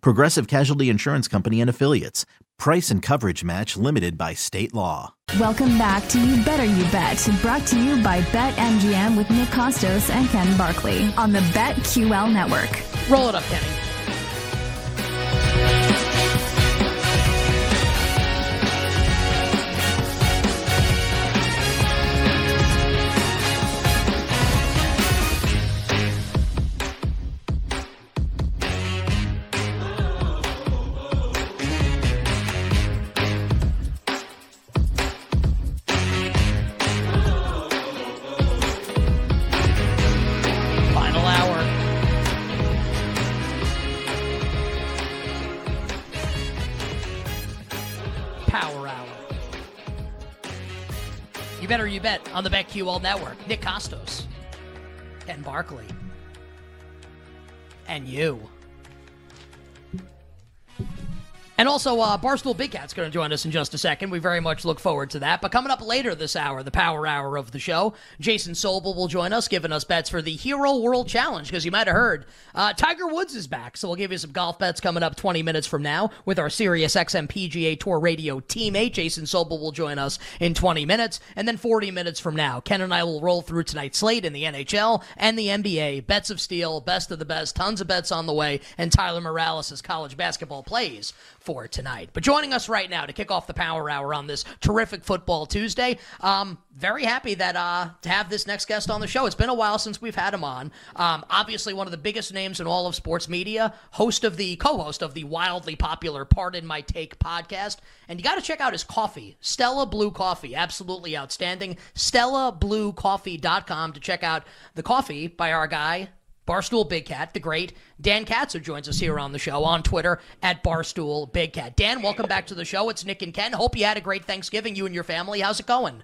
Progressive Casualty Insurance Company and Affiliates. Price and coverage match limited by state law. Welcome back to You Better You Bet, brought to you by BetMGM with Nick Kostos and Ken Barkley on the BetQL network. Roll it up, Kenny. Bet on the BetQL network. Nick Kostos, Ken Barkley, and you. And also, uh, Barstool Big Cat's going to join us in just a second. We very much look forward to that. But coming up later this hour, the power hour of the show, Jason Sobel will join us, giving us bets for the Hero World Challenge. Because you might have heard, uh, Tiger Woods is back. So we'll give you some golf bets coming up 20 minutes from now with our Sirius XM PGA Tour Radio teammate. Jason Sobel will join us in 20 minutes. And then 40 minutes from now, Ken and I will roll through tonight's slate in the NHL and the NBA. Bets of steel, best of the best, tons of bets on the way. And Tyler Morales' college basketball plays for tonight. But joining us right now to kick off the Power Hour on this terrific football Tuesday, um, very happy that uh, to have this next guest on the show. It's been a while since we've had him on. Um, obviously, one of the biggest names in all of sports media, host of the co-host of the wildly popular "Pardon My Take" podcast, and you got to check out his coffee, Stella Blue Coffee, absolutely outstanding. StellaBlueCoffee.com to check out the coffee by our guy Barstool Big Cat, the great Dan Katz, who joins us here on the show on Twitter at Barstool Big Cat. Dan, welcome back to the show. It's Nick and Ken. Hope you had a great Thanksgiving, you and your family. How's it going?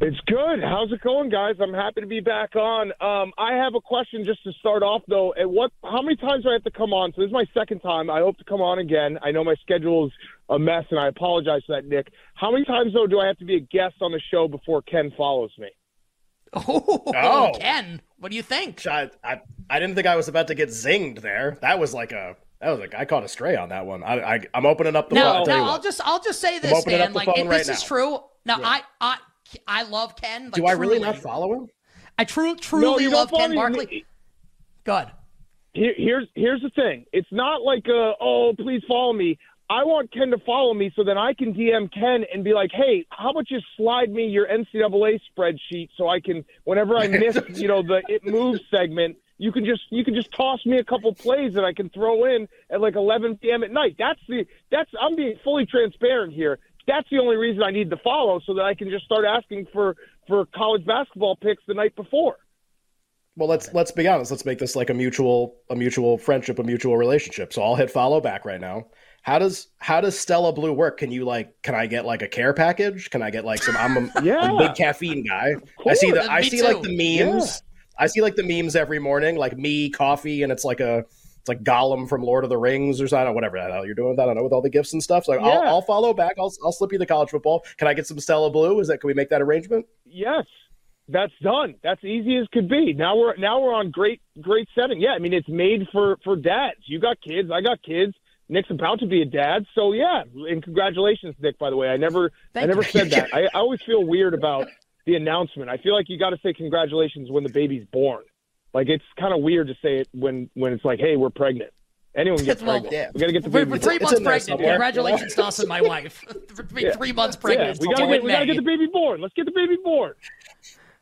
It's good. How's it going, guys? I'm happy to be back on. Um, I have a question just to start off, though. At what? How many times do I have to come on? So this is my second time. I hope to come on again. I know my schedule is a mess, and I apologize for that, Nick. How many times though do I have to be a guest on the show before Ken follows me? Oh, Oh. Ken, what do you think? I, I I didn't think I was about to get zinged there. That was like a that was like I caught a stray on that one. I, I I'm opening up the phone. Now, I'll tell I'll just I'll just say this, opening Dan. Like, phone if right this is now. true. Now, Yeah. I I I love Ken. Like, Do I really not follow him? I true truly you don't love Ken me. Barkley. Good. Here, here's here's the thing. It's not like uh oh please follow me. I want Ken to follow me so then I can DM Ken and be like, hey, how about you slide me your NCAA spreadsheet so I can whenever I miss you know the it moves segment. You can just you can just toss me a couple plays that I can throw in at like 11 p.m. at night. That's the that's I'm being fully transparent here. That's the only reason I need to follow so that I can just start asking for for college basketball picks the night before. Well, let's let's be honest. Let's make this like a mutual a mutual friendship, a mutual relationship. So I'll hit follow back right now. How does how does Stella Blue work? Can you like can I get like a care package? Can I get like some I'm a, Yeah. a big caffeine guy. I see the. I see like the memes. I see like the memes every morning, like me coffee, and it's like a it's like Gollum from Lord of the Rings or something, or whatever the hell you're doing with that. I don't know with all the gifts and stuff. So like, I'll, I'll follow back. I'll I'll slip you the college football. Can I get some Stella Blue? Is that can we make that arrangement? Yes, that's done. That's easy as could be. Now we're now we're on great great setting. Yeah, I mean it's made for for dads. You got kids. I got kids. Nick's about to be a dad, so yeah. And congratulations, Nick. By the way, I never I never you. said that. I, I always feel weird about the announcement. I feel like you got to say congratulations when the baby's born. Like it's kind of weird to say it when when it's like, hey, we're pregnant. Anyone gets Well, pregnant. yeah. We got to get the For, baby. for It's- three it's months pregnant. somewhere. Congratulations Dawson, my wife. For being three months pregnant. Yeah, we got to get we got to get the baby born. Let's get the baby born.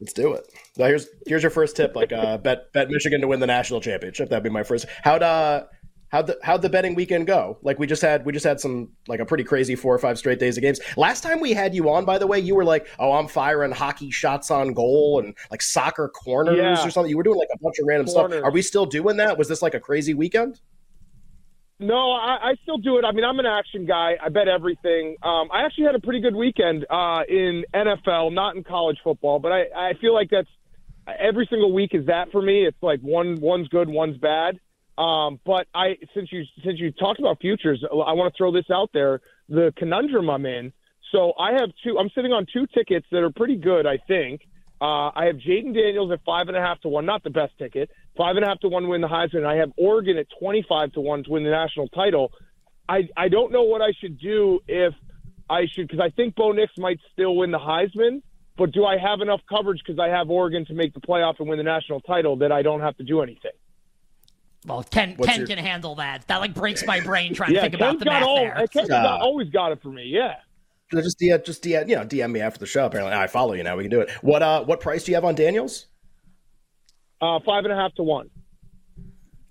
Let's do it. Now here's here's your first tip. Like uh, bet bet Michigan to win the national championship. That'd be my first. How'd uh how'd the how'd the betting weekend go? Like we just had we just had some like a pretty crazy four or five straight days of games. Last time we had you on, by the way, you were like, oh, I'm firing hockey shots on goal and like soccer corners Yeah. or something. You were doing like a bunch of random Corners. stuff. Are we still doing that? Was this like a crazy weekend? No, I, I still do it. I mean, I'm an action guy. I bet everything. Um, I actually had a pretty good weekend uh, in NFL, not in college football, but I, I feel like that's every single week is that for me. It's like one one's good, one's bad. Um, but I since you since you talked about futures, I want to throw this out there. The conundrum I'm in. So I have two. I'm sitting on two tickets that are pretty good. I think. Uh, I have Jayden Daniels at five and a half to one, not the best ticket. Five and a half to one to win the Heisman. I have Oregon at twenty-five to one to win the national title. I I don't know what I should do if I should because I think Bo Nix might still win the Heisman. But do I have enough coverage because I have Oregon to make the playoff and win the national title that I don't have to do anything? Well, Ken, What's Ken your- can handle that. That like breaks my brain trying to think Ken's about the got math all. there. Ken's Uh, got, always got it for me. Yeah. Just DM, just DM, you know, DM me after the show. Apparently, I follow you now. We can do it. What uh, what price do you have on Daniels? Uh, five and a half to one.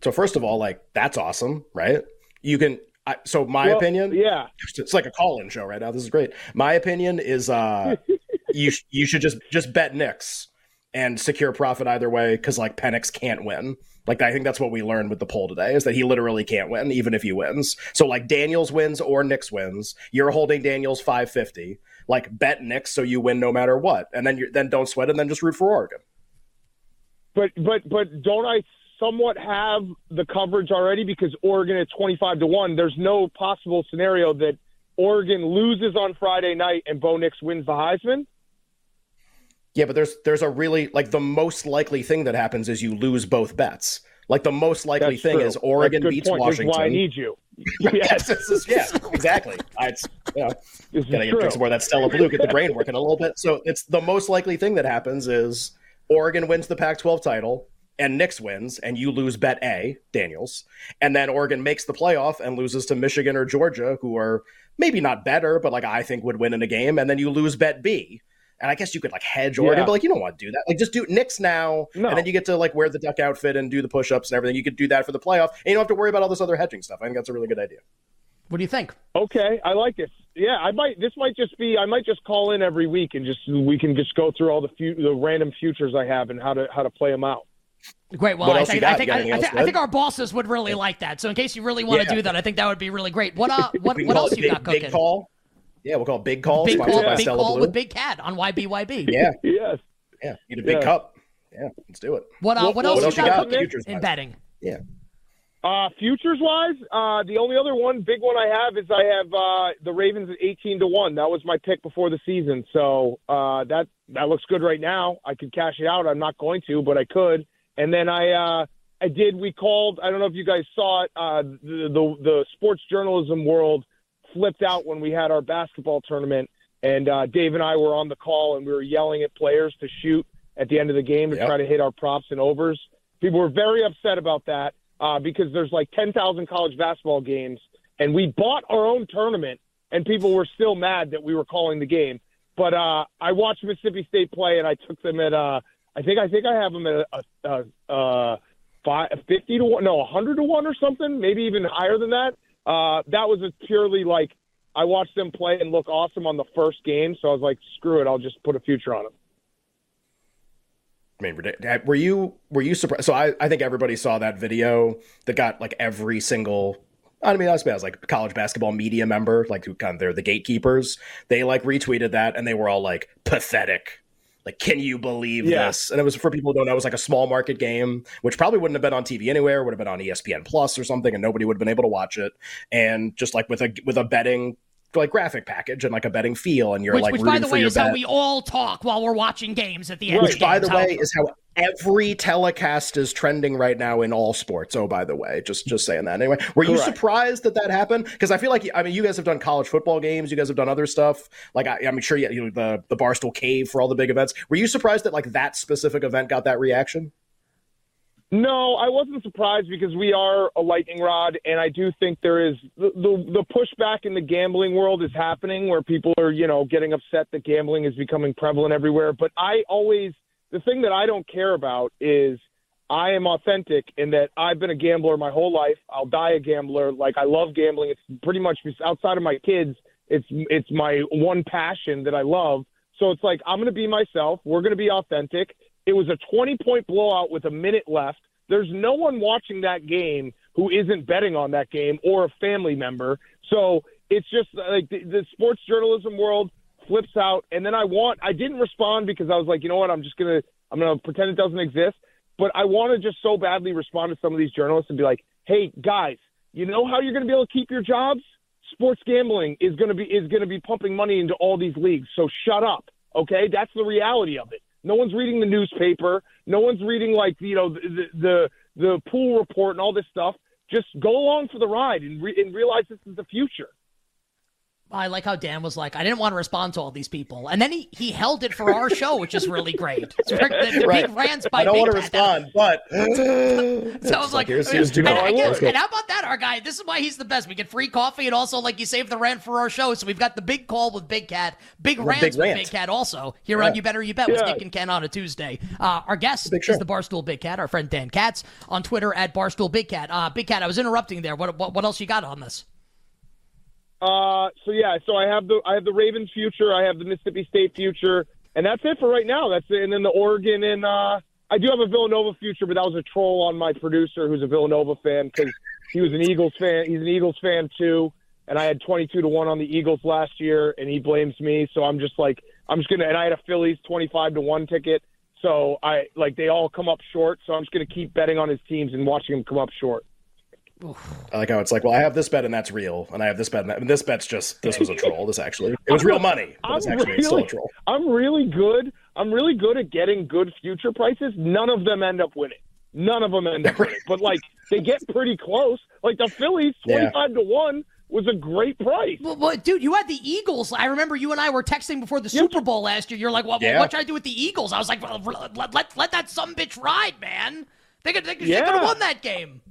So first of all, like that's awesome, right? You can. I, so my Well, opinion, Yeah. it's like a call-in show right now. This is great. My opinion is uh, you sh- you should just just bet Nix and secure profit either way because like Penix can't win. Like I think that's what we learned with the poll today is that he literally can't win even if he wins. So like Daniels wins or Nix wins, you're holding Daniels five fifty. Like bet Nix so you win no matter what, and then you then don't sweat and then just root for Oregon. But but but don't I somewhat have the coverage already because Oregon at twenty five to one. There's no possible scenario that Oregon loses on Friday night and Bo Nix wins the Heisman. Yeah, but there's there's a really like the most likely thing that happens is you lose both bets. Like the most likely That's thing true. is Oregon That's a good beats point. Washington. why I need you. yes, this is- yeah, exactly. I, it's, you know, gotta get some more of that Stella Blue, get the brain working a little bit. So it's the most likely thing that happens is Oregon wins the Pac-12 title and Nix wins, and you lose bet A, Daniels, and then Oregon makes the playoff and loses to Michigan or Georgia, who are maybe not better, but like I think would win in a game, and then you lose bet B. And I guess you could like hedge Oregon, Yeah. but like you don't want to do that. Like just do Nix now, No. and then you get to like wear the duck outfit and do the push-ups and everything. You could do that for the playoff, and you don't have to worry about all this other hedging stuff. I think that's a really good idea. What do you think? Okay, I like this. Yeah, I might. This might just be. I might just call in every week and just we can just go through all the fu- the random futures I have and how to how to play them out. Great. Well, I think. I think, I, anything I, else, think, I think our bosses would really like that. So in case you really want to Yeah. do that, I think that would be really great. What uh, what, what else you big, got cooking? Big call. Yeah, we'll call it big call. Big call, by big call with Big Cat on YBYB. Yeah, Yes. yeah. Need a big Yeah. cup. Yeah, let's do it. What uh, What- what, what else, else you you got, got? Futures in betting? Yeah. Uh, futures wise, uh, the only other one, big one I have is I have uh, the Ravens at eighteen to one. That was my pick before the season, so uh, that that looks good right now. I could cash it out. I'm not going to, but I could. And then I uh, I did. We called. I don't know if you guys saw it. Uh, the, the the sports journalism world flipped out when we had our basketball tournament, and uh, Dave and I were on the call, and we were yelling at players to shoot at the end of the game to Yep. try to hit our props and overs. People were very upset about that uh, because there's like 10,000 college basketball games, and we bought our own tournament, and people were still mad that we were calling the game. But uh, I watched Mississippi State play, and I took them at uh, I think I think I have them at a, a, a, a five, 50 to one, no, 100 to one or something, maybe even higher than that. Uh, that was a purely like I watched them play and look awesome on the first game, so I was like, screw it, I'll just put a future on them. I mean, were you were you surprised? So I, I think everybody saw that video that got like every single. I mean, I was like college basketball media member, like who kind of they're the gatekeepers. They like retweeted that, and they were all like pathetic. Like, can you believe Yeah. this? And it was for people who don't know, it was like a small market game, which probably wouldn't have been on TV anywhere. Would have been on ESPN Plus or something, and nobody would have been able to watch it. And just like with a with a betting like graphic package and like a betting feel, and you're Which, like which by the way, is how we all talk while we're watching games at the end. Which, by the. How- way, is how every telecast is trending right now in all sports. Oh, by the way, just just saying that. Anyway, were you surprised that that happened? Because I feel like I mean, you guys have done college football games. You guys have done other stuff. Like I, I'm sure you, you know the the Barstool Cave for all the big events. Were you surprised that like that specific event got that reaction? No, I wasn't surprised because we are a lightning rod, and I do think there is the, the the pushback in the gambling world is happening where people are, you know, getting upset that gambling is becoming prevalent everywhere. But I always the thing that I don't care about is I am authentic in that I've been a gambler my whole life. I'll die a gambler. Like I love gambling. It's pretty much outside of my kids. It's it's my one passion that I love. So it's like I'm going to be myself. We're going to be authentic. It was a 20 point blowout with a minute left. There's no one watching that game who isn't betting on that game or a family member. So it's just like the, the sports journalism world flips out. And then I want, I didn't respond because I was like, you know what? I'm just going to, I'm going to pretend it doesn't exist. But I want to just so badly respond to some of these journalists and be like, hey, guys, you know how you're going to be able to keep your jobs? Sports gambling is going to be is going to be pumping money into all these leagues. So shut up, okay? That's the reality of it. No one's reading the newspaper. No one's reading like you know the the the pool report and all this stuff. Just go along for the ride and, re- and realize this is the future. I like how Dan was like, I didn't want to respond to all these people, and then he, he held it for our show, which is really great. The, the right. big rants by I don't big want to respond, but so I was like, here's, here's and, and, and, how about that, our guy? This is why he's the best. We get free coffee, and also like you save the rant for our show. So we've got the big call with Big Cat, big rants big with rant. Big Cat, also here yeah. on You Better You Bet with yeah. Nick and Ken on a Tuesday. Uh, our guest is the Barstool Big Cat, our friend Dan Katz on Twitter at Barstool Big Cat. Uh, Big Cat, I was interrupting there. What, what what else you got on this? Uh, so yeah, so I have the I have the Ravens future, I have the Mississippi State future, and that's it for right now. That's it. And then the Oregon and uh, I do have a Villanova future, but that was a troll on my producer, who's a Villanova fan, because he was an Eagles fan. He's an Eagles fan too, and I had twenty two to one on the Eagles last year, and he blames me. So I'm just like, I'm just gonna. And I had a Phillies twenty five to one ticket, so I like they all come up short. So I'm just gonna keep betting on his teams and watching them come up short. I like how it's like, well, I have this bet and that's real, and I have this bet and, that, and this bet's just this was a troll. This actually it was real money, but it's actually really, still a troll. I'm really good. I'm really good at getting good future prices. None of them end up winning. None of them end up winning, but like they get pretty close. Like the Phillies, twenty five yeah. to one was a great price. Well, well, dude, you had the Eagles. I remember you and I were texting before the yep. Super Bowl last year. You're like, well, yeah. what should I do with the Eagles? I was like, well, let, let, let that some bitch ride, man. They could, they could, yeah. could have won that game.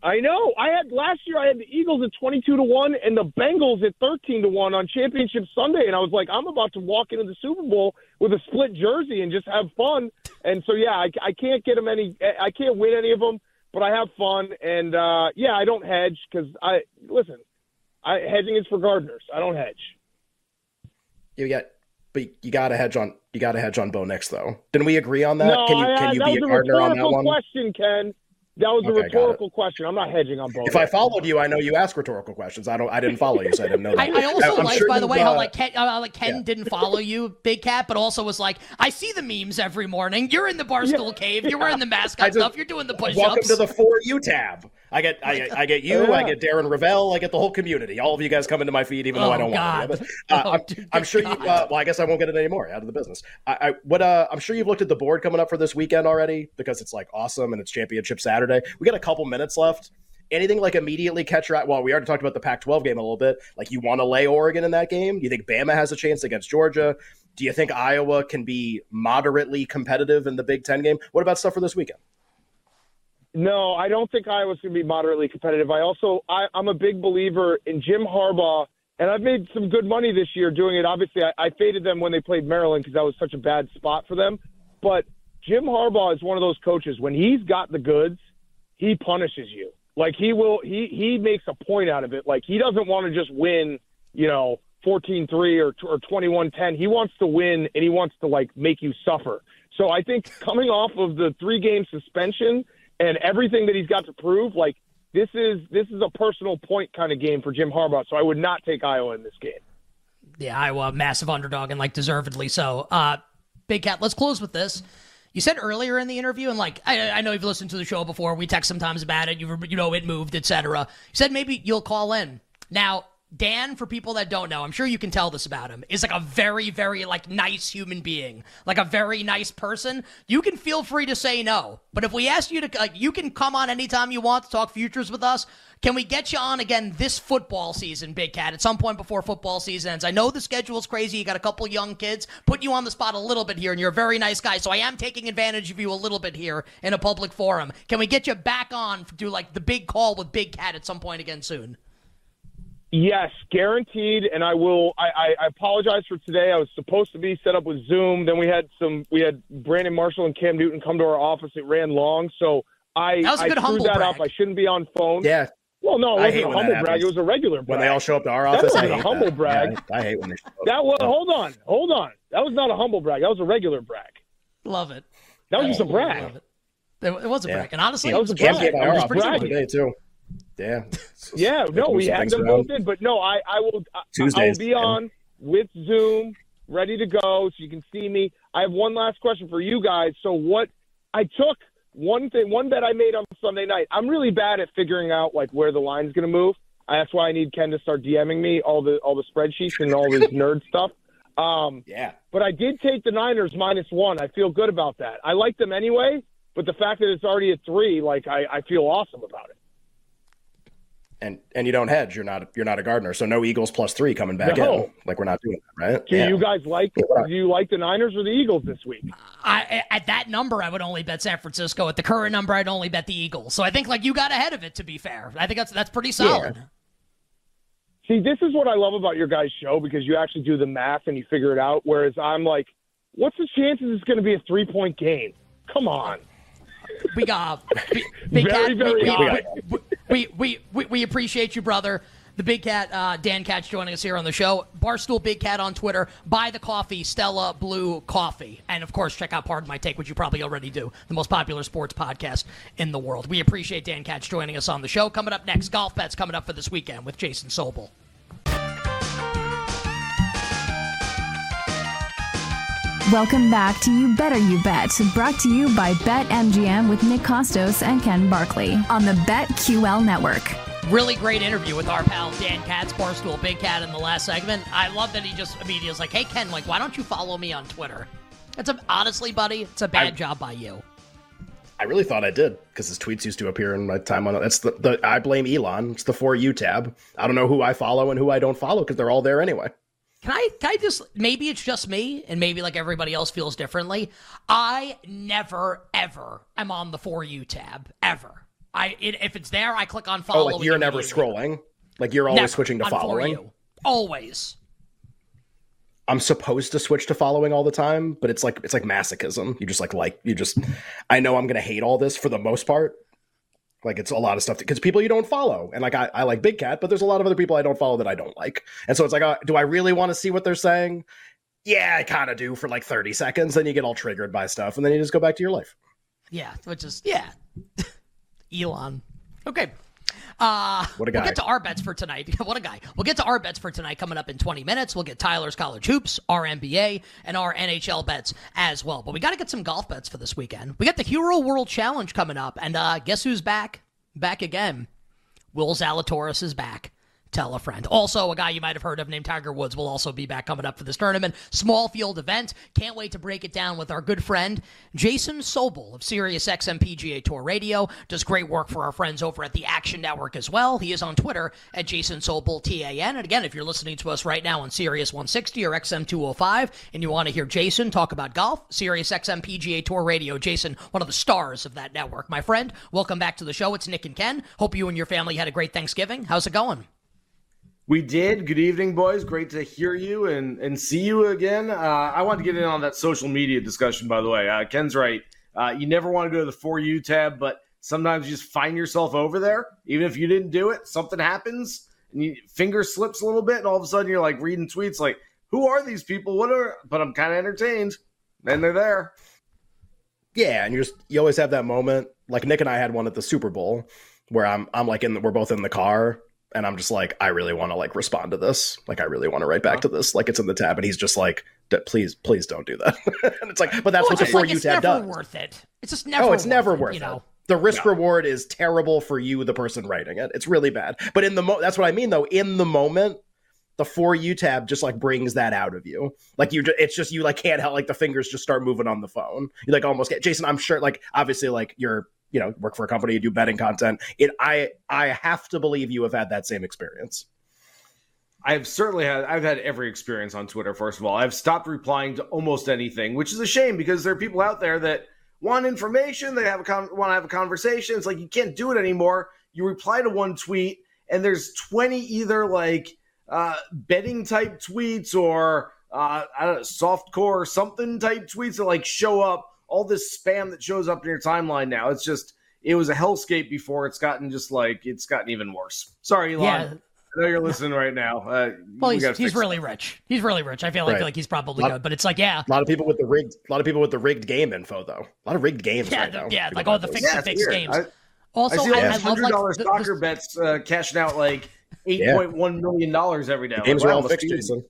I know. I had last year. I had the Eagles at twenty-two to one and the Bengals at thirteen to one on Championship Sunday, and I was like, I'm about to walk into the Super Bowl with a split jersey and just have fun. And so, yeah, I, I can't get them any. I can't win any of them, but I have fun. And uh, yeah, I don't hedge because I listen. I hedging is for gardeners. I don't hedge. You got, but you got to hedge on. You got to hedge on Bo Nix, though. Didn't we agree on that? No, can you I, can you be a gardener on that one? Question, Ken. That was a okay, rhetorical question. I'm not hedging on both. If I followed you, I know you ask rhetorical questions. I don't. I didn't follow you, so I didn't know that. I, I also I'm like, sure by the way, uh, how like Ken, uh, like Ken yeah. didn't follow you, Big Cat, but also was like, I see the memes every morning. You're in the barstool yeah. cave. You're wearing the mascot just, stuff. You're doing the push-ups. Welcome to the for you tab. I get I, I get you, I get Darren Rovell, I get the whole community. All of you guys come into my feed, even though oh, I don't God. want to. But, uh, oh, I'm, I'm, sure God. you. Uh, well, I guess I won't get it anymore. Out of the business. I, I what uh, I'm sure you've looked at the board coming up for this weekend already because it's like awesome and it's Championship Saturday. We got a couple minutes left. Anything like immediately catch your eye? Well, we already talked about the Pac-12 game a little bit. Like you want to lay Oregon in that game? Do you think Bama has a chance against Georgia? Do you think Iowa can be moderately competitive in the Big Ten game? What about stuff for this weekend? No, I don't think Iowa's going to be moderately competitive. I also, I, I'm a big believer in Jim Harbaugh, and I've made some good money this year doing it. Obviously, I, I faded them when they played Maryland because that was such a bad spot for them. But Jim Harbaugh is one of those coaches. When he's got the goods, he punishes you. Like he will, he he makes a point out of it. Like he doesn't want to just win, you know, 14-3 or or 21-10. He wants to win, and he wants to like make you suffer. So I think coming off of the three game suspension and everything that he's got to prove, like this is this is a personal point kind of game for Jim Harbaugh. So I would not take Iowa in this game. Yeah, Iowa massive underdog and like deservedly so. Uh, Big Cat, let's close with this. You said earlier in the interview, and like I, I know you've listened to the show before. We text sometimes about it. You you know it moved, etc. You said maybe you'll call in. Now Dan, for people that don't know, I'm sure you can tell this about him, is like a very, very like nice human being, like a very nice person. You can feel free to say no, but if we ask you to, like, you can come on anytime you want to talk futures with us. Can we get you on again this football season, Big Cat, at some point before football season ends? I know the schedule's crazy. You got a couple young kids. Put you on the spot a little bit here, and you're a very nice guy. So I am taking advantage of you a little bit here in a public forum. Can we get you back on to like the big call with Big Cat at some point again soon? Yes, guaranteed. And I will. I, I, I apologize for today. I was supposed to be set up with Zoom. Then we had some. We had Brandon Marshall and Cam Newton come to our office. It ran long, so I That was a I good screwed that brag. up. I shouldn't be on phone. Yeah, Well, no, it wasn't a when that humble brag. It was a regular brag. when they all show up to our That office, I wasn't a humble that. brag. Yeah, I hate when they show up. That was. No. Hold on. Hold on. That was not a humble brag. That was a regular brag. Love it. That was just a brag. it. It it was a Yeah. brag, and honestly, That was a it Cam brag. came by I our was office bragging. today too. Yeah. Yeah, no, we had them around. both in, but no, I, I will. I, I will Tuesdays, be yeah. on with Zoom, ready to go, so you can see me. I have one last question for you guys. So, what I took one thing, one bet I made on Sunday night. I'm really bad at figuring out like where the line's going to move. That's why I need Ken to start DMing me all the all the spreadsheets and all this nerd stuff. Um, Yeah. but I did take the Niners minus one. I feel good about that. I like them anyway, but the fact that it's already at three, like I, I feel awesome about it. And and you don't hedge. You're not you're not a gardener. So no Eagles plus three coming back No. in. Like we're not doing that, right? Do yeah. you guys like? Do you like the Niners or the Eagles this week? I, at that number, I would only bet San Francisco. At the current number, I'd only bet the Eagles. So I think like you got ahead of it. To be fair, I think that's that's pretty solid. See, this is what I love about your guys' show because you actually do the math and you figure it out. Whereas I'm like, what's the chances it's going to be a three point game? Come on. We got big, big Very, cat. very we, high. we, we, we, we, we appreciate you, brother. The big cat, uh, Dan Katz, joining us here on the show. Barstool Big Cat on Twitter. Buy the coffee, Stella Blue Coffee, and of course, check out Pardon My Take, which you probably already do. The most popular sports podcast in the world. We appreciate Dan Katz joining us on the show. Coming up next, golf bets coming up for this weekend with Jason Sobel. Welcome back to You Better You Bet, brought to you by BetMGM with Nick Kostos and Ken Barkley on the BetQL network. Really great interview with our pal Dan Katz, Barstool Big Cat, in the last segment. I love that he just immediately was like, "Hey Ken, like, why don't you follow me on Twitter?" It's a honestly, buddy, it's a bad I- job by you. I really thought I did because his tweets used to appear in my time on it. That's the, the I blame Elon. It's the for you tab. I don't know who I follow and who I don't follow because they're all there anyway. Can I? Can I just? Maybe it's just me, and maybe like everybody else feels differently. I never ever am on the for you tab ever. I it, if it's there, I click on Oh, follow. like you're never scrolling. Like you're always Never switching to following. Always. I'm supposed to switch to following all the time, but it's like it's like masochism. You just like like you just I know I'm gonna hate all this for the most part. Like it's a lot of stuff because people you don't follow, and like I, I like Big Cat, but there's a lot of other people I don't follow that I don't like, and so it's like, uh, do I really want to see what they're saying? Yeah, I kind of do for like 30 seconds. Then you get all triggered by stuff, and then you just go back to your life. Yeah, which is yeah. Elon. Okay. Uh, What a We'll get to our bets for tonight. what a guy. We'll get to our bets for tonight coming up in 20 minutes. We'll get Tyler's college hoops, our NBA, and our NHL bets as well. But we got to get some golf bets for this weekend. We got the Hero World Challenge coming up, and uh, guess who's back? Back again. Will Zalatoris is back. Tell a friend. Also, a guy you might have heard of named Tiger Woods will also be back coming up for this tournament. Small field event. Can't wait to break it down with our good friend Jason Sobel of Sirius XM PGA Tour Radio. Does great work for our friends over at the Action Network as well. He is on Twitter at Jason Sobel TAN. And again, if you're listening to us right now on Sirius 160 or XM 205 and you want to hear Jason talk about golf, Sirius XM PGA Tour Radio. Jason, one of the stars of that network. My friend, welcome back to the show. It's Nick and Ken. Hope you and your family had a great Thanksgiving. How's it going? We did. Good evening, boys. Great to hear you and, and see you again. Uh, I want to get in on that social media discussion, by the way. Uh, Ken's right. Uh, you never want to go to the For You tab, but sometimes you just find yourself over there. Even if you didn't do it, something happens and you finger slips a little bit, and all of a sudden you're like reading tweets like, who are these people? What are, but I'm kind of entertained. And they're there. Yeah, and you just you always have that moment. Like Nick and I had one at the Super Bowl where I'm I'm like in the, we're both in the car and I'm just like I really want to like respond to this. Like I really want to write back uh-huh. to this. Like it's in the tab and he's just like "D- please please don't do that. and it's like but that's Oh, what the for like you it's tab never does. worth it. It's just oh, never. oh, it's never it, worth you know? it. The risk reward is terrible for you, the person writing it. It's really bad. But in the mo, that's what I mean though. In the moment, the for you tab just like brings that out of you. Like you, it's just you like can't help like the fingers just start moving on the phone. You like almost get Jason. I'm sure like obviously like you're you know work for a company, do betting content. It I I have to believe you have had that same experience. I've certainly had I've had every experience on Twitter. First of all, I've stopped replying to almost anything, which is a shame because there are people out there that want information. They have a con- want to have a conversation. It's like you can't do it anymore. You reply to one tweet, and there's 20 either like uh, betting type tweets or uh, I don't know, soft core or something type tweets that like show up. All this spam that shows up in your timeline now. It's just it was a hellscape before. It's gotten just like it's gotten even worse. Sorry, Elon. Yeah. I know you're listening right now. Uh, well, he's, he's really rich. He's really rich. I feel like, right. like he's probably good, but it's like, yeah, a lot of people with the rigged, a lot of people with the rigged game info, though. A lot of rigged games. Yeah, right the, now. yeah, like all the fixed yeah, fixed games. I, also, I see I, hundred dollar like, soccer the, bets uh, cashing out like eight point yeah. one million dollars every day. The games like, are all fixed, Jason.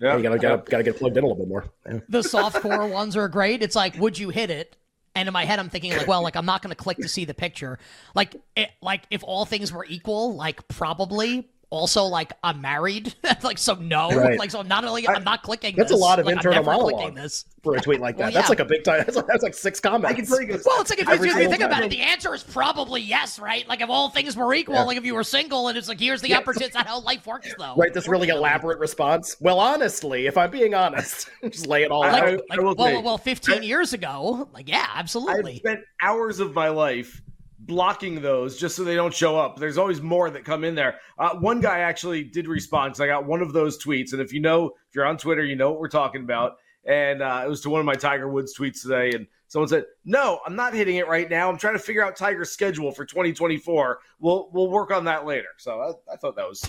Yeah, you gotta, gotta gotta get plugged in a little bit more. Yeah. The soft core ones are great. It's like, would you hit it? And in my head, I'm thinking like, well, like I'm not going to click to see the picture. Like, it, like if all things were equal, like probably, also like I'm married, like so no, right. like so not only I'm not clicking. That's this, a lot of like, internal monologue this. for a tweet like that. well, that's like a big time. That's like, that's like six comments. I can tell you. Well, it's like if, if you think about it, the answer is probably yes, right? Like if all things were equal, yeah. like if you were single, and it's like here's the yeah. opportunity. It's not how life works, though. Right. This really elaborate response. Well, honestly, if I'm being honest, just lay it all like, out. Like, well, well, well, 15 I, years ago, like yeah, absolutely. I spent hours of my life blocking those just so they don't show up. There's always more that come in there. Uh, one guy actually did respond because I got one of those tweets, and if you know, if you're on Twitter, you know what we're talking about. And uh, it was to one of my Tiger Woods tweets today, and someone said, "No, I'm not hitting it right now. I'm trying to figure out Tiger's schedule for 2024. We'll we'll work on that later." So I, I thought that was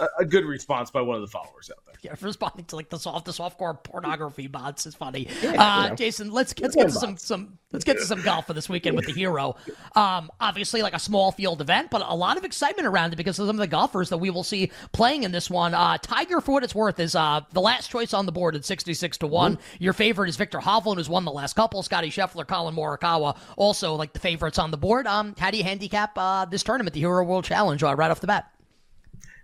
a, a, good response by one of the followers out there. Yeah, responding to like the soft, the softcore pornography bots is funny. Yeah, uh, Jason, let's let's get to some some let's get to some golf for this weekend with the hero. Um, obviously, like a small field event, but a lot of excitement around it because of some of the golfers that we will see playing in this one. Uh, Tiger, for what it's worth, is uh, the last choice on the board at sixty six to one. Mm-hmm. Your favorite is Viktor Hovland, who's won the last couple. Scottie Scheffler, Collin Morikawa, also like the favorites on the board. Um, how do you handicap uh, this tournament, the Hero World Challenge, uh, right off the bat?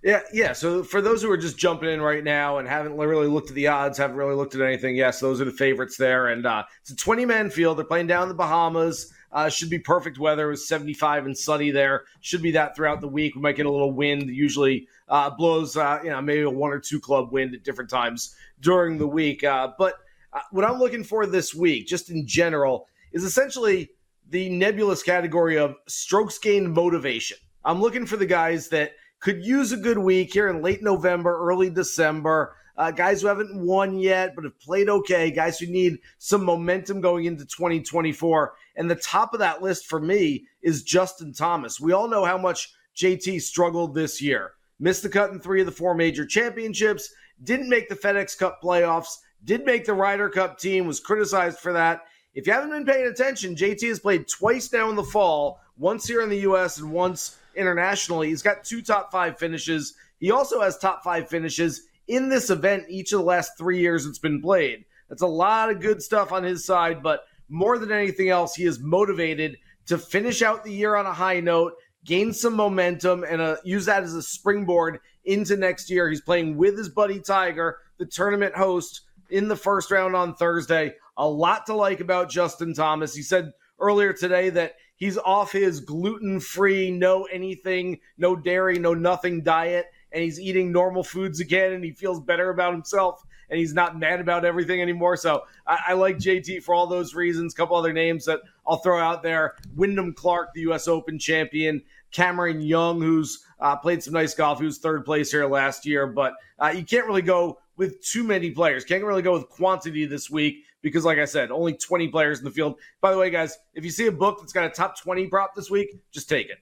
Yeah, yeah. So for those who are just jumping in right now and haven't really looked at the odds, haven't really looked at anything, yes, those are the favorites there. And uh, it's a 20 man field. They're playing down in the Bahamas. Uh, should be perfect weather. It was 75 and sunny there. Should be that throughout the week. We might get a little wind. Usually uh, blows, uh, you know, maybe a one or two club wind at different times during the week. Uh, but uh, what I'm looking for this week, just in general, is essentially the nebulous category of strokes gained motivation. I'm looking for the guys that – could use a good week here in late November, early December. Uh, guys who haven't won yet, but have played okay. Guys who need some momentum going into 2024. And the top of that list for me is Justin Thomas. We all know how much JT struggled this year. Missed the cut in three of the four major championships, didn't make the FedEx Cup playoffs, did make the Ryder Cup team, was criticized for that. If you haven't been paying attention, JT has played twice now in the fall, once here in the U.S. and once internationally. He's got two top five finishes. He also has top five finishes in this event each of the last three years it's been played. That's a lot of good stuff on his side, but more than anything else, he is motivated to finish out the year on a high note, gain some momentum, and uh, use that as a springboard into next year. He's playing with his buddy Tiger, the tournament host, in the first round on Thursday. A lot to like about Justin Thomas. He said earlier today that He's off his gluten free, no anything, no dairy, no nothing diet, and he's eating normal foods again, and he feels better about himself, and he's not mad about everything anymore. So I, I like JT for all those reasons. A couple other names that I'll throw out there: Wyndham Clark, the U.S. Open champion, Cameron Young, who's uh, played some nice golf, who's third place here last year, but uh, you can't really go with too many players. Can't really go with quantity this week because, like I said, only 20 players in the field. By the way, guys, if you see a book that's got a top 20 prop this week, just take it.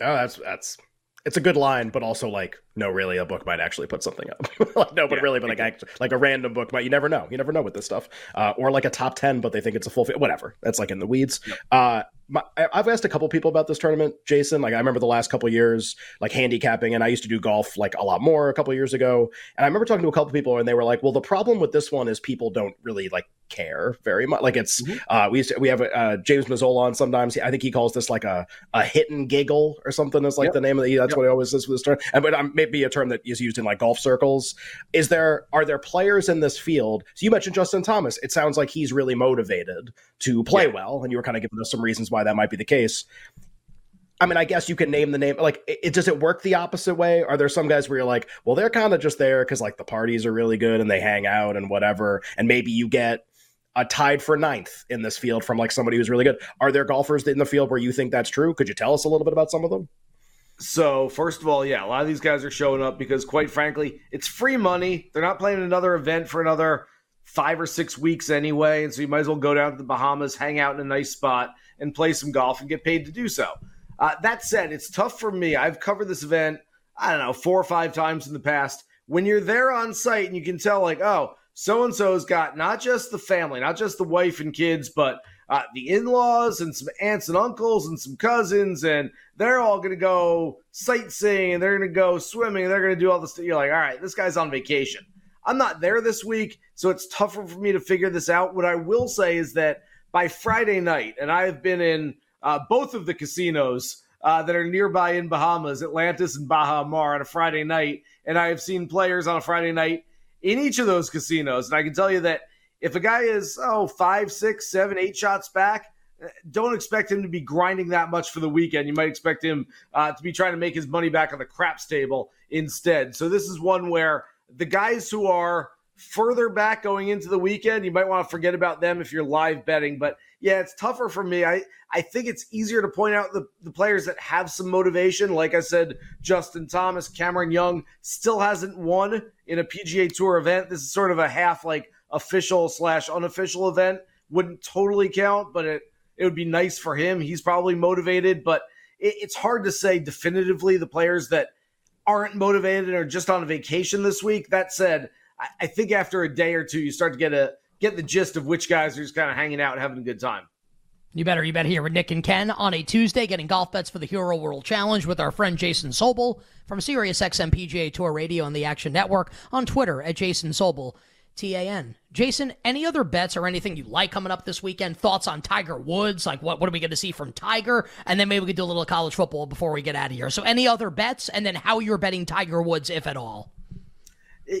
Oh, that's that's it's a good line, but also like no, really, a book might actually put something up. like, no, but yeah, really, but like actually, like a random book might. You never know. You never know with this stuff. Uh, or like a top ten, but they think it's a full. Whatever. That's like in the weeds. Yep. Uh, my, I've asked a couple people about this tournament, Jason. Like I remember the last couple years, like handicapping, and I used to do golf like a lot more a couple years ago. And I remember talking to a couple people, and they were like, "Well, the problem with this one is people don't really like care very much. Like it's mm-hmm. uh, we used to, we have uh, James Mazzola on sometimes. I think he calls this like a a hit and giggle or something is like yep. the name of the. That's yep. what he always says with this term. And but um, maybe a term that is used in like golf circles. Is there are there players in this field? So you mentioned Justin Thomas. It sounds like he's really motivated to play yeah. well, and you were kind of giving us some reasons why that might be the case. I mean, I guess you can name the name. Like, it, does it work the opposite way? Are there some guys where you're like, well, they're kind of just there because like the parties are really good and they hang out and whatever, and maybe you get a tied for ninth in this field from like somebody who's really good. Are there golfers in the field where you think that's true? Could you tell us a little bit about some of them? So, first of all, yeah, a lot of these guys are showing up because, quite frankly, it's free money. They're not playing another event for another five or six weeks anyway. And so you might as well go down to the Bahamas, hang out in a nice spot, and play some golf and get paid to do so. Uh, that said, it's tough for me. I've covered this event, I don't know, four or five times in the past. When you're there on site and you can tell, like, oh, so and so's got not just the family, not just the wife and kids, but uh, the in laws and some aunts and uncles and some cousins, and they're all going to go sightseeing and they're going to go swimming and they're going to do all this. You're like, all right, this guy's on vacation. I'm not there this week, so it's tougher for me to figure this out. What I will say is that by Friday night, and I have been in uh, both of the casinos uh, that are nearby in Bahamas, Atlantis and Baha Mar, on a Friday night, and I have seen players on a Friday night in each of those casinos. And I can tell you that if a guy is, oh, five, six, seven, eight shots back, eh, don't expect him to be grinding that much for the weekend. You might expect him uh, to be trying to make his money back on the craps table instead. So this is one where the guys who are further back going into the weekend, you might want to forget about them if you're live betting. But yeah, it's tougher for me. I, I think it's easier to point out the, the players that have some motivation. Like I said, Justin Thomas, Cameron Young still hasn't won in a PGA Tour event. This is sort of a half like official slash unofficial event. Wouldn't totally count, but it, it would be nice for him. He's probably motivated, but it, it's hard to say definitively the players that aren't motivated or just on a vacation this week. That said, I, I think after a day or two, you start to get a get the gist of which guys are just kind of hanging out and having a good time. You better, you better here with Nick and Ken on a Tuesday, getting golf bets for the Hero World Challenge with our friend Jason Sobel from SiriusXM PGA Tour Radio and the Action Network on Twitter at Jason Sobel, T A N. Jason, any other bets or anything you like coming up this weekend? Thoughts on Tiger Woods? Like, what, what are we going to see from Tiger? And then maybe we could do a little college football before we get out of here. So, any other bets? And then how you're betting Tiger Woods, if at all?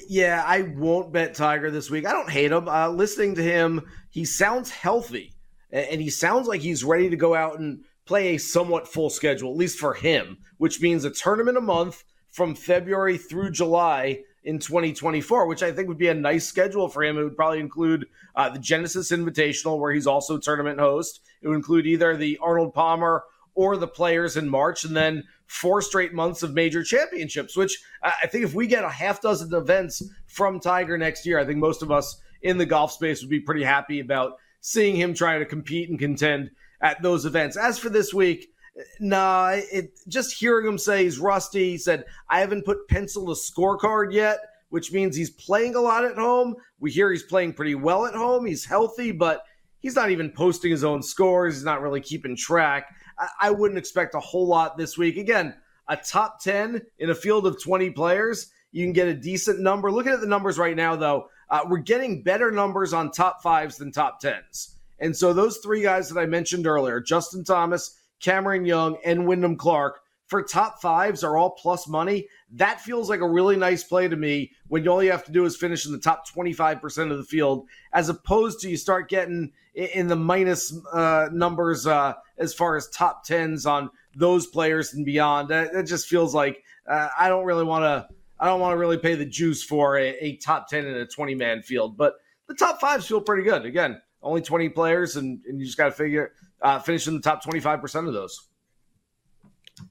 Yeah, I won't bet Tiger this week. I don't hate him. Uh, listening to him, he sounds healthy, and he sounds like he's ready to go out and play a somewhat full schedule, at least for him, which means a tournament a month from February through July in 2024, which I think would be a nice schedule for him. It would probably include uh, the Genesis Invitational, where he's also tournament host. It would include either the Arnold Palmer or the players in March, and then four straight months of major championships, which I think if we get a half dozen events from Tiger next year, I think most of us in the golf space would be pretty happy about seeing him try to compete and contend at those events. As for this week, nah, it just hearing him say he's rusty. He said, I haven't put pencil to scorecard yet, which means he's playing a lot at home. We hear he's playing pretty well at home. He's healthy, but he's not even posting his own scores. He's not really keeping track. I wouldn't expect a whole lot this week. Again, a top 10 in a field of 20 players, you can get a decent number. Looking at the numbers right now, though, uh, we're getting better numbers on top fives than top 10s. And so those three guys that I mentioned earlier, Justin Thomas, Cameron Young, and Wyndham Clark, for top fives are all plus money. That feels like a really nice play to me when all you have to do is finish in the top 25% of the field, as opposed to you start getting in the minus uh, numbers uh, as far as top tens on those players and beyond. That, just feels like uh, I don't really want to. I don't want to really pay the juice for a, a top ten in a twenty man field, but the top fives feel pretty good. Again, only twenty players, and, and you just got to figure uh, finish in the top twenty five percent of those.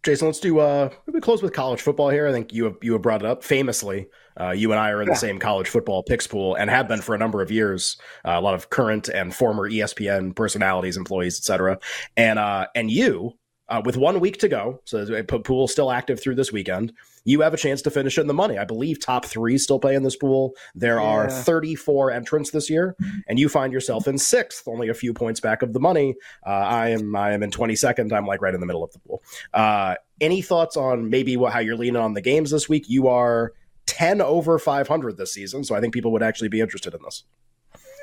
Jason, let's do. Uh, we close with college football here. I think you have you have brought it up famously. Uh, you and I are in yeah. the same college football picks pool and have been for a number of years. Uh, a lot of current and former ESPN personalities, employees, etc. And uh, and you uh, with one week to go, so the pool still active through this weekend. You have a chance to finish in the money. I believe top three still play in this pool. There yeah. are 34 entrants this year, and you find yourself in sixth, only a few points back of the money. Uh, I am I am in 22nd. I'm like right in the middle of the pool. Uh, any thoughts on maybe what how you're leaning on the games this week? You are 10 over 500 this season, so I think people would actually be interested in this.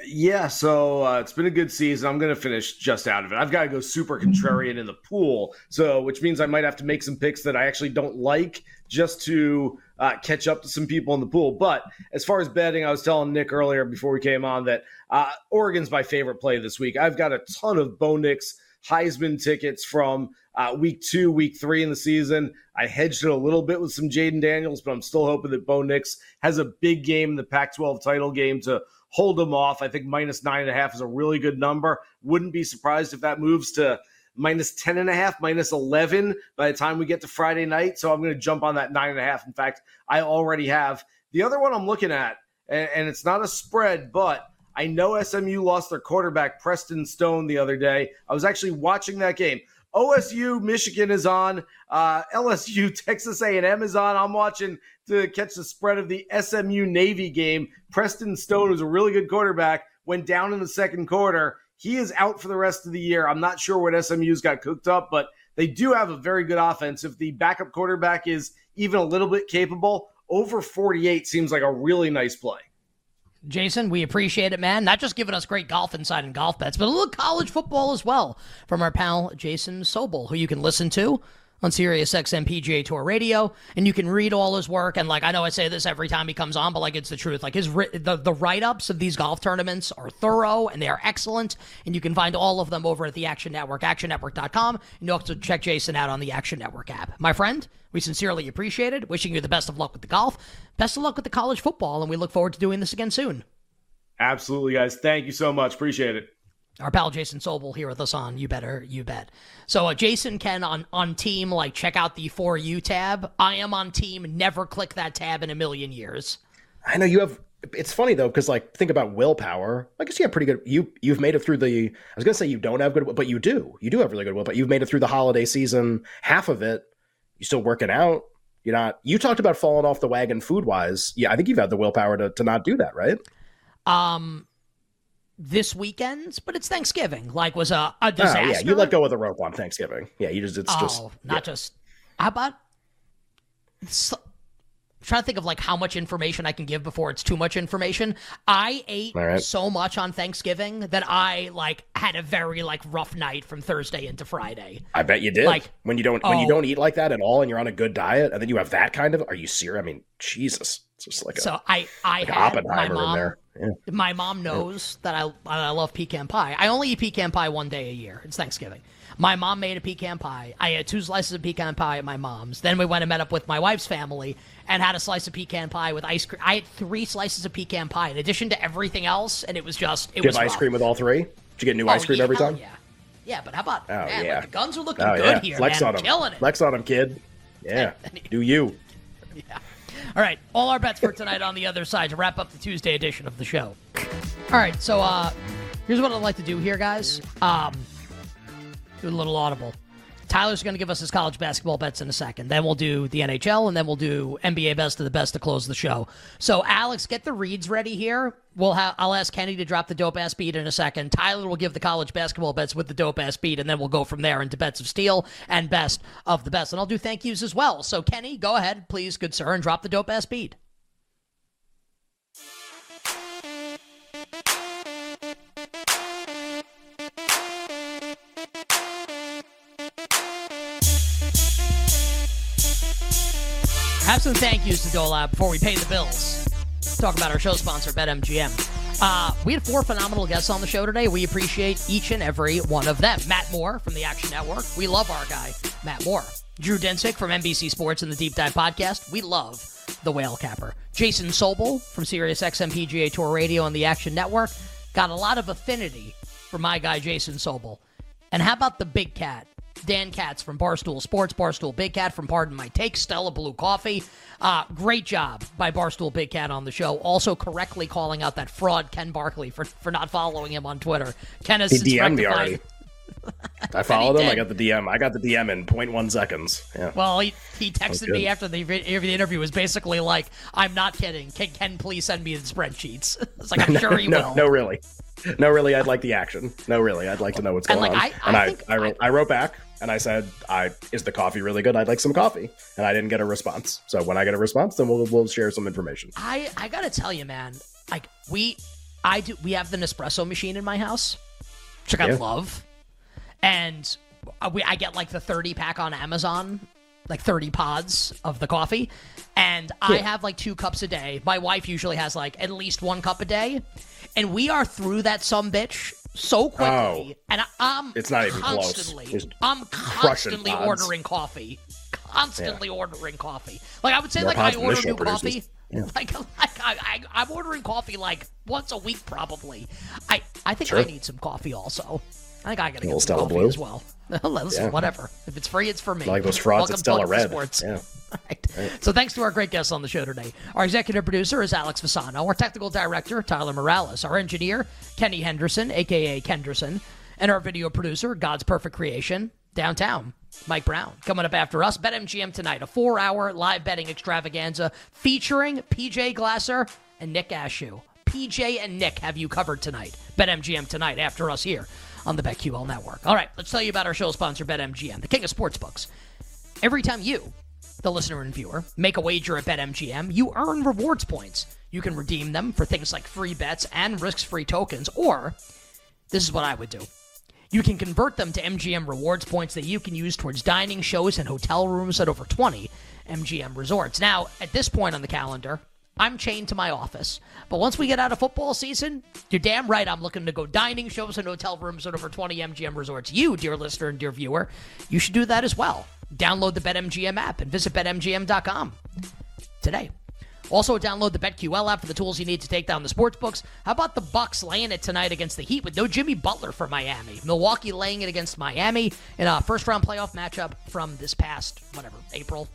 Yeah, so uh, it's been a good season. I'm going to finish just out of it. I've got to go super contrarian in the pool, so which means I might have to make some picks that I actually don't like just to uh, catch up to some people in the pool. But as far as betting, I was telling Nick earlier before we came on that uh, Oregon's my favorite play this week. I've got a ton of Bo Nix Heisman tickets from uh, week two, week three in the season. I hedged it a little bit with some Jayden Daniels, but I'm still hoping that Bo Nix has a big game in the Pac 12 title game to hold them off. I think minus nine and a half is a really good number. Wouldn't be surprised if that moves to minus 10 and a half, minus 11 by the time we get to Friday night. So I'm going to jump on that nine and a half. In fact, I already have. The other one I'm looking at, and, and it's not a spread, but I know SMU lost their quarterback, Preston Stone, the other day. I was actually watching that game. OSU, Michigan is on. Uh, LSU, Texas A&M is on. I'm watching to catch the spread of the SMU Navy game. Preston Stone was a really good quarterback. Went down in the second quarter. He is out for the rest of the year. I'm not sure what SMU's got cooked up, but they do have a very good offense. If the backup quarterback is even a little bit capable, over 48 seems like a really nice play. Jason, we appreciate it, man. Not just giving us great golf insight and golf bets, but a little college football as well from our pal Jason Sobel, who you can listen to on Sirius XM PGA Tour Radio, and you can read all his work. And like I know I say this every time he comes on, but like it's the truth. Like his the the write ups of these golf tournaments are thorough and they are excellent, and you can find all of them over at the Action Network, ActionNetwork.com. And you also check Jason out on the Action Network app. My friend, we sincerely appreciate it. Wishing you the best of luck with the golf, best of luck with the college football, and we look forward to doing this again soon. Absolutely, guys. Thank you so much. Appreciate it our pal Jason Sobel here with us on You Better You Bet. So uh, Jason can on on team like check out the for you tab. I am on team. Never click that tab in a million years. I know you have. It's funny though because like think about willpower. I guess you have pretty good. You you've made it through the. I was gonna say you don't have good, but you do. You do have really good will. But you've made it through the holiday season. Half of it, you still working out. You're not. You talked about falling off the wagon food wise. Yeah, I think you've had the willpower to to not do that, right? Um, this weekend, but it's Thanksgiving. Like was a, a disaster. Oh, yeah, you let go of the rope on Thanksgiving. Yeah, you just it's oh, just not yeah. just how about so, I'm trying to think of like how much information I can give before it's too much information. I ate right. so much on Thanksgiving that I like had a very like rough night from Thursday into Friday. I bet you did. Like when you don't oh, when you oh. don't eat like that at all and you're on a good diet and then you have that kind of are you serious? I mean, Jesus. It's just like a, So I I like had my mom yeah. my mom knows yeah. that I I love pecan pie. I only eat pecan pie one day a year. It's Thanksgiving. My mom made a pecan pie. I had two slices of pecan pie at my mom's. Then we went and met up with my wife's family and had a slice of pecan pie with ice cream. I had three slices of pecan pie in addition to everything else, and it was just it Did was ice cream with all three. Did you get new oh, ice cream yeah, every oh, time? Yeah, yeah. But how about oh, man, yeah. Like, the guns are looking oh, good yeah. here. Flex man. on them. Killing it. Flex on them, kid. Yeah. Do you? Yeah. All right, all our bets for tonight on the other side to wrap up the Tuesday edition of the show. All right, so uh, here's what I'd like to do here, guys. Um, do a little audible. Tyler's going to give us his college basketball bets in a second. Then we'll do the NHL, and then we'll do NBA best of the best to close the show. So, Alex, get the reads ready here. We'll have I'll ask Kenny to drop the dope ass beat in a second. Tyler will give the college basketball bets with the dope ass beat, and then we'll go from there into bets of steel and best of the best. And I'll do thank yous as well. So, Kenny, go ahead, please, good sir, and drop the dope ass beat. Have some thank yous to Dolab before we pay the bills. Talk about our show sponsor, BetMGM. Uh, we had four phenomenal guests on the show today. We appreciate each and every one of them. Matt Moore from the Action Network. We love our guy, Matt Moore. Drew Dinsick from NBC Sports and the Deep Dive Podcast. We love the Whale Capper. Jason Sobel from Sirius XM PGA Tour Radio and the Action Network. Got a lot of affinity for my guy, Jason Sobel. And how about the Big Cat? Dan Katz from Barstool Sports, Barstool Big Cat from Pardon My Take, Stella Blue Coffee. Uh, great job by Barstool Big Cat on the show. Also correctly calling out that fraud Ken Barkley for, for not following him on Twitter. Ken has he DM'd me already. I followed him. I got the DM. I got the DM in 0.1 seconds. Yeah. Well, he, he texted me after the, the interview. Was basically like, "I'm not kidding. Can Ken please send me the spreadsheets?" it's like I'm sure he no, will. No, really. No, really. I'd like the action. No, really. I'd like to know what's going and like, on. I, and I, I, I, wrote, I wrote back and I said, "I is the coffee really good? I'd like some coffee." And I didn't get a response. So when I get a response, then we'll we'll share some information. I I gotta tell you, man. Like we, I do. We have the Nespresso machine in my house, which I Yeah. love, and we I get like the 30 pack on Amazon, like 30 pods of the coffee, and I have like two cups a day. My wife usually has like at least one cup a day, and we are through that some bitch so quickly. Oh. And I, I'm It's not even close. Just I'm constantly ordering coffee, constantly ordering coffee. Like I would say, More like I order new coffee. Yeah. Like, like I, I, I'm ordering coffee like once a week, probably. I, I think Sure. I need some coffee also. I think I gotta little get Stella Blue? as well. Yeah. whatever. If it's free, it's for me. Like those frauds Welcome at Stella Red. Sports. Yeah. All right. So thanks to our great guests on the show today. Our executive producer is Alex Fasano. Our technical director, Tyler Morales. Our engineer, Kenny Henderson, a.k.a. Kenderson. And our video producer, God's Perfect Creation, downtown, Mike Brown. Coming up after us, BetMGM tonight, a four-hour live betting extravaganza featuring PJ Glasser and Nick Ashew. PJ and Nick have you covered tonight. BetMGM tonight after us here on the BetQL Network. All right, let's tell you about our show sponsor, BetMGM, the king of sportsbooks. Every time you, the listener and viewer, make a wager at BetMGM, you earn rewards points. You can redeem them for things like free bets and risk free tokens, or this is what I would do. You can convert them to MGM rewards points that you can use towards dining, shows, and hotel rooms at over 20 MGM resorts. Now, at this point on the calendar, I'm chained to my office. But once we get out of football season, you're damn right I'm looking to go dining, shows, and hotel rooms at over 20 MGM resorts. You, dear listener and dear viewer, you should do that as well. Download the BetMGM app and visit BetMGM.com today. Also, download the BetQL app for the tools you need to take down the sports books. How about the Bucks laying it tonight against the Heat with no Jimmy Butler for Miami? Milwaukee laying it against Miami in a first-round playoff matchup from this past whatever April,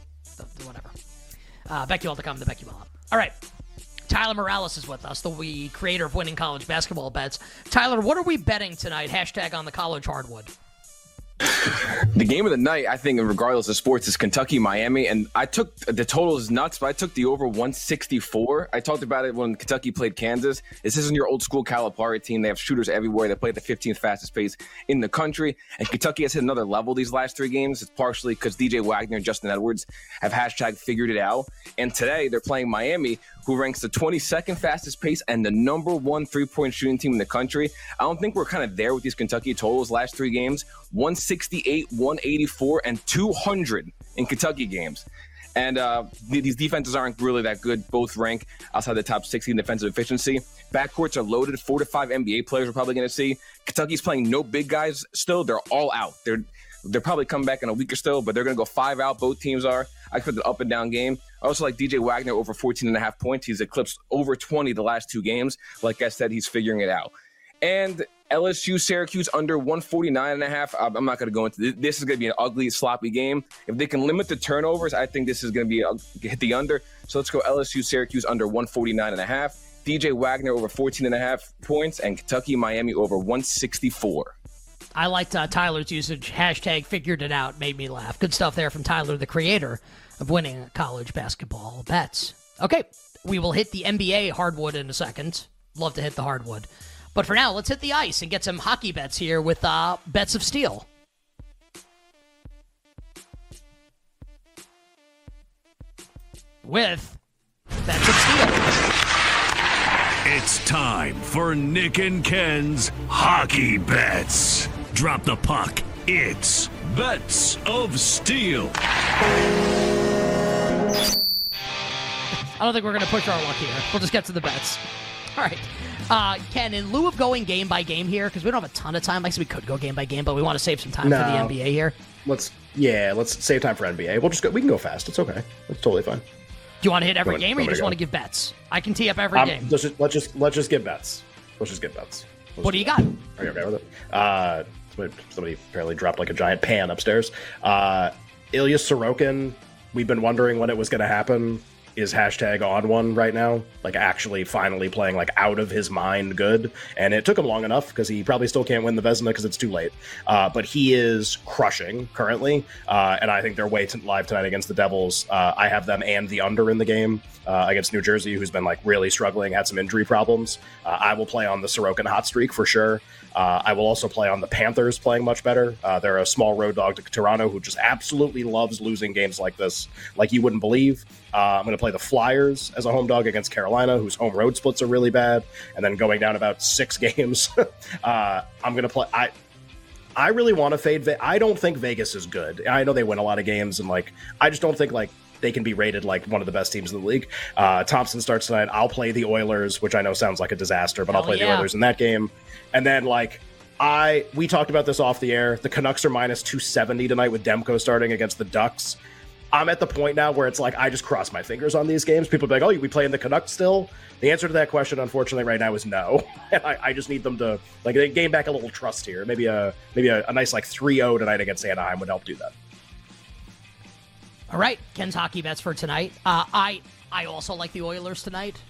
whatever. Uh, BetQL.com, the BetQL app. All right. Tyler Morales is with us, the creator of winning college basketball bets. Tyler, what are we betting tonight? Hashtag on the college hardwood. The game of the night, I think, regardless of sports, is Kentucky Miami, and I took the total is nuts, but I took the over 164. I talked about it when Kentucky played Kansas. This isn't your old school Calipari team. They have shooters everywhere. They play at the 15th fastest pace in the country, and Kentucky has hit another level these last three games. It's partially because DJ Wagner and Justin Edwards have hashtag figured it out, and today they're playing Miami, who ranks the 22nd fastest pace and the number one three point shooting team in the country. I don't think we're kind of there with these Kentucky totals last three games 168, 184, and 200 in Kentucky games. And uh, these defenses aren't really that good. Both rank outside the top 60 in defensive efficiency. Backcourts are loaded. Four to five NBA players we're probably going to see. Kentucky's playing no big guys still. They're all out. They're they're probably coming back in a week or so, but they're going to go five out. Both teams are. I expect an up and down game. I also like DJ Wagner over 14 and a half points. He's eclipsed over 20 the last two games. Like I said, he's figuring it out. And LSU Syracuse under 149 and a half. I'm I'm not going to go into this. This is going to be an ugly, sloppy game. If they can limit the turnovers, I think this is going to be a, hit the under. So let's go LSU Syracuse under 149 and a half. DJ Wagner over 14 and a half points, and Kentucky Miami over 164. I liked uh, Tyler's usage. Hashtag figured it out. Made me laugh. Good stuff there from Tyler, the creator of winning college basketball bets. Okay, we will hit the NBA hardwood in a second. Love to hit the hardwood. But for now, let's hit the ice and get some hockey bets here with uh, Bets of Steel. With Bets of Steel. It's time for Nick and Ken's Hockey Bets. Drop the puck. It's Bets of Steel. I don't think we're going to push our luck here. We'll just get to the bets. All right. Uh, Ken, in lieu of going game by game here, because we don't have a ton of time, I guess we could go game by game, but we want to save some time No. for the NBA here. Let's yeah, let's save time for NBA. We'll just go. We can go fast. It's okay. It's totally fine. Do you want to hit every Want- game, or you just want to give bets? I can tee up every Um, game. let's just let's just let's just get bets. Let's just get bets. Let's What do you that. got? Are you okay with it? Uh, somebody, somebody apparently dropped like a giant pan upstairs. Uh, Ilya Sorokin. We've been wondering when it was going to happen. Is hashtag on one right now. Like actually, finally playing like out of his mind, good. And it took him long enough because he probably still can't win the Vezina because it's too late. Uh, but he is crushing currently, uh, and I think they're way t- live tonight against the Devils. Uh, I have them and the under in the game uh, against New Jersey, who's been like really struggling, had some injury problems. Uh, I will play on the Sorokin hot streak for sure. Uh, I will also play on the Panthers playing much better. They're a small road dog to Toronto who just absolutely loves losing games like this, like you wouldn't believe. I'm going to play the Flyers as a home dog against Carolina, whose home road splits are really bad, and then going down about six games. uh, I'm going to play. I I really want to fade. Ve- I don't think Vegas is good. I know they win a lot of games, and like I just don't think like they can be rated like one of the best teams in the league. Uh, Thompson starts tonight. I'll play the Oilers, which I know sounds like a disaster, but I'll play the. Oilers in that game. And then like I we talked about this off the air. The Canucks are minus 270 tonight with Demko starting against the Ducks. I'm at the point now where it's like I just cross my fingers on these games. People be like, "Oh, we playing the Canucks still?" The answer to that question, unfortunately, right now is no. I, I just need them to like they gain back a little trust here. Maybe a maybe a, a nice like 3-0 tonight against Anaheim would help do that. All right, Ken's hockey bets for tonight. Uh, I I also like the Oilers tonight.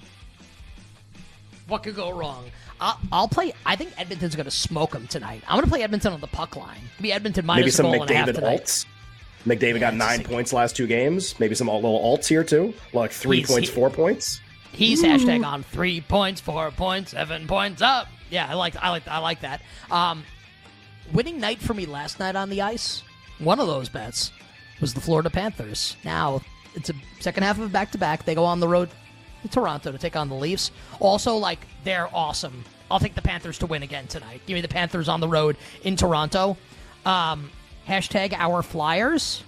What could go wrong? I'll, I'll play. I think Edmonton's going to smoke them tonight. I'm going to play Edmonton on the puck line. Maybe Edmonton minus maybe a some goal and a half McDavid tonight. alts. McDavid got nine points last two games. Maybe some little alts here too, like three He's- points, he- four points. He's hashtag on three points, four points, seven points up. Yeah, I like I like I like that. Um, winning night for me last night on the ice. One of those bets was the Florida Panthers. Now it's a second half of a back to back. They go on the road to Toronto to take on the Leafs. Also, like they're awesome. I'll take the Panthers to win again tonight. Give me the Panthers on the road in Toronto. Um, hashtag our Flyers.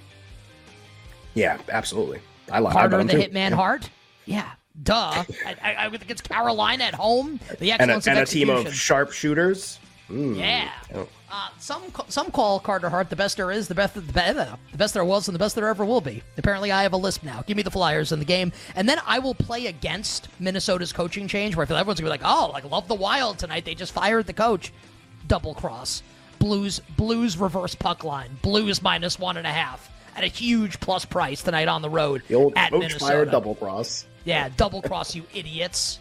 Yeah, absolutely. I like Carter the. Hitman Hart. Yeah, duh. I, I, I think it's Carolina at home. The and a, and of a team of sharpshooters. Mm. Yeah. Oh. Uh, some some call Carter Hart the best there is, the best the best, the best there was, and the best there ever will be. Apparently, I have a lisp now. Give me the Flyers in the game, and then I will play against Minnesota's coaching change, where I feel everyone's gonna be like, "Oh, like love the Wild tonight. They just fired the coach." Double cross. Blues Blues reverse puck line. Blues minus one and a half at a huge plus price tonight on the road The old at Minnesota. double cross. Yeah, double cross you idiots.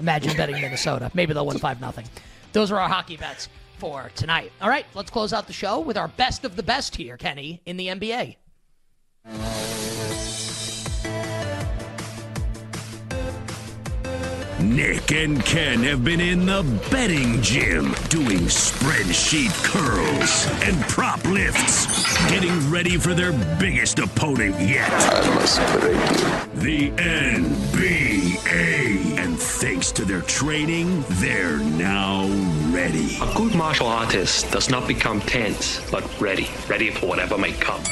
Imagine betting Minnesota. Maybe they'll win 5 nothing. Those are our hockey bets for tonight. All right, let's close out the show with our best of the best here, Kenny, in the NBA. Nick and Ken have been in the betting gym doing spreadsheet curls and prop lifts, getting ready for their biggest opponent yet. The NBA. And thanks to their training, they're now ready. A good martial artist does not become tense, but ready, ready for whatever may come.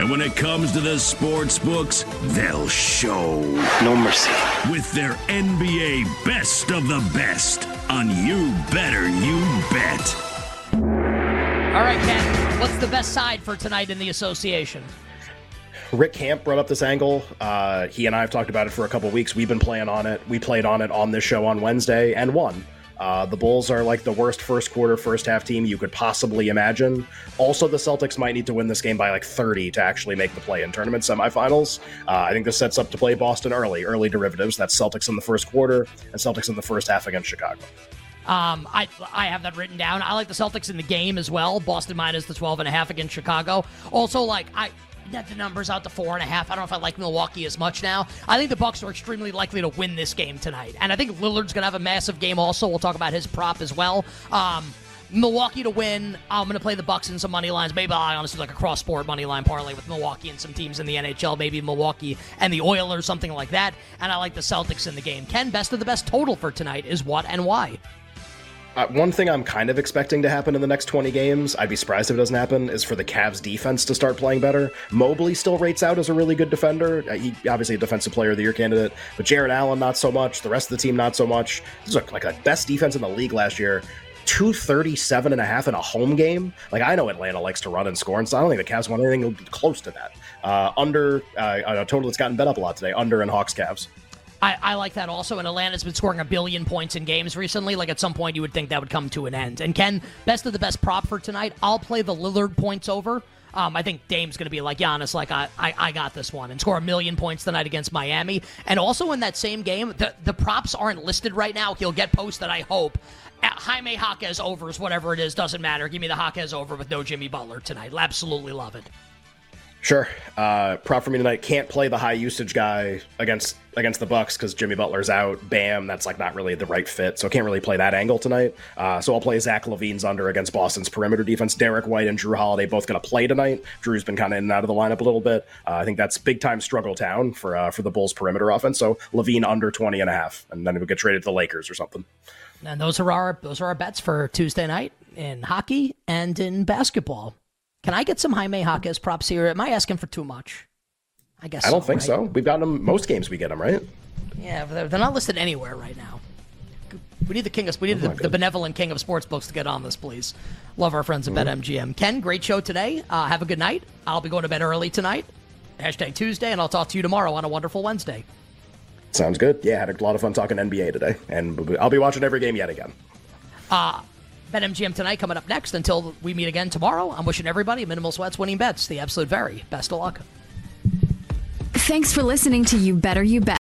And when it comes to the sports books, they'll show. No mercy. With their NBA best of the best on You Better You Bet. All right, Ken, what's the best side for tonight in the association? Rick Camp brought up this angle. Uh, he and I have talked about it for a couple weeks. We've been playing on it. We played on it on this show on Wednesday and won. Uh, the Bulls are like the worst first quarter, first half team you could possibly imagine. Also, the Celtics might need to win this game by like 30 to actually make the play in tournament semifinals. Uh, I think this sets up to play Boston early, early derivatives. That's Celtics in the first quarter and Celtics in the first half against Chicago. Um, I I have that written down. I like the Celtics in the game as well. Boston minus the 12 and a half against Chicago. Also, like I net the numbers out to four and a half. I don't know if I like Milwaukee as much now. I think the Bucks are extremely likely to win this game tonight, and I think Lillard's gonna have a massive game. Also, we'll talk about his prop as well. Um, Milwaukee to win. I'm going to play the Bucks in some money lines. Maybe I honestly like a cross sport money line parlay with Milwaukee and some teams in the NHL. Maybe Milwaukee and the Oilers, or something like that. And I like the Celtics in the game. Ken, best of the best total for tonight is what and why? Uh, one thing I'm kind of expecting to happen in the next 20 games, I'd be surprised if it doesn't happen, is for the Cavs defense to start playing better. Mobley still rates out as a really good defender. Uh, he obviously a defensive player of the year candidate, but Jarrett Allen not so much. The rest of the team not so much. This is like the best defense in the league last year. 237 and a half in a home game. Like I know Atlanta likes to run and score, and so I don't think the Cavs want anything close to that. Uh, under uh, a total that's gotten bet up a lot today. Under and Hawks Cavs. I, I like that also. And Atlanta's been scoring a billion points in games recently. Like at some point, you would think that would come to an end. And Ken, best of the best prop for tonight. I'll play the Lillard points over. Um, I think Dame's going to be like Giannis, like I, I, I got this one, and score a million points tonight against Miami. And also in that same game, the the props aren't listed right now. He'll get posted, I hope. At Jaime Jaquez overs, whatever it is, doesn't matter. Give me the Jaquez over with no Jimmy Butler tonight. Absolutely love it. Sure. Uh, prop for me tonight. Can't play the high usage guy against against the Bucks because Jimmy Butler's out. Bam, that's like not really the right fit. So I can't really play that angle tonight. Uh, so I'll play Zach LaVine's under against Boston's perimeter defense. Derrick White and Jrue Holiday both going to play tonight. Jrue's been kind of in and out of the lineup a little bit. Uh, I think that's big time struggle town for uh, for the Bulls perimeter offense. So LaVine under 20 and a half, and then he would get traded to the Lakers or something. And those are our those are our bets for Tuesday night in hockey and in basketball. Can I get some Jaime Jaquez props here? Am I asking for too much? I guess I don't so, think right? so. We've gotten them most games. We get them right. Yeah, they're, they're not listed anywhere right now. We need the king of we need Oh the, the benevolent king of sports books to get on this, please. Love our friends at BetMGM. Ken, great show today. Uh, have a good night. I'll be going to bed early tonight. Hashtag Tuesday, and I'll talk to you tomorrow on a wonderful Wednesday. Sounds good. Yeah, had a lot of fun talking NBA today, and I'll be watching every game yet again. Uh, BetMGM tonight coming up next. Until we meet again tomorrow, I'm wishing everybody minimal sweats, winning bets, the absolute very best of luck. Thanks for listening to You Better You Bet.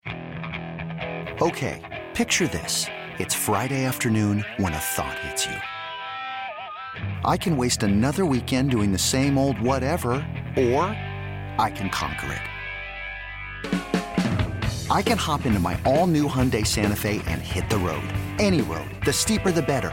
Okay, picture this. It's Friday afternoon when a thought hits you. I can waste another weekend doing the same old whatever, or I can conquer it. I can hop into my all new Hyundai Santa Fe and hit the road. Any road. The steeper, the better.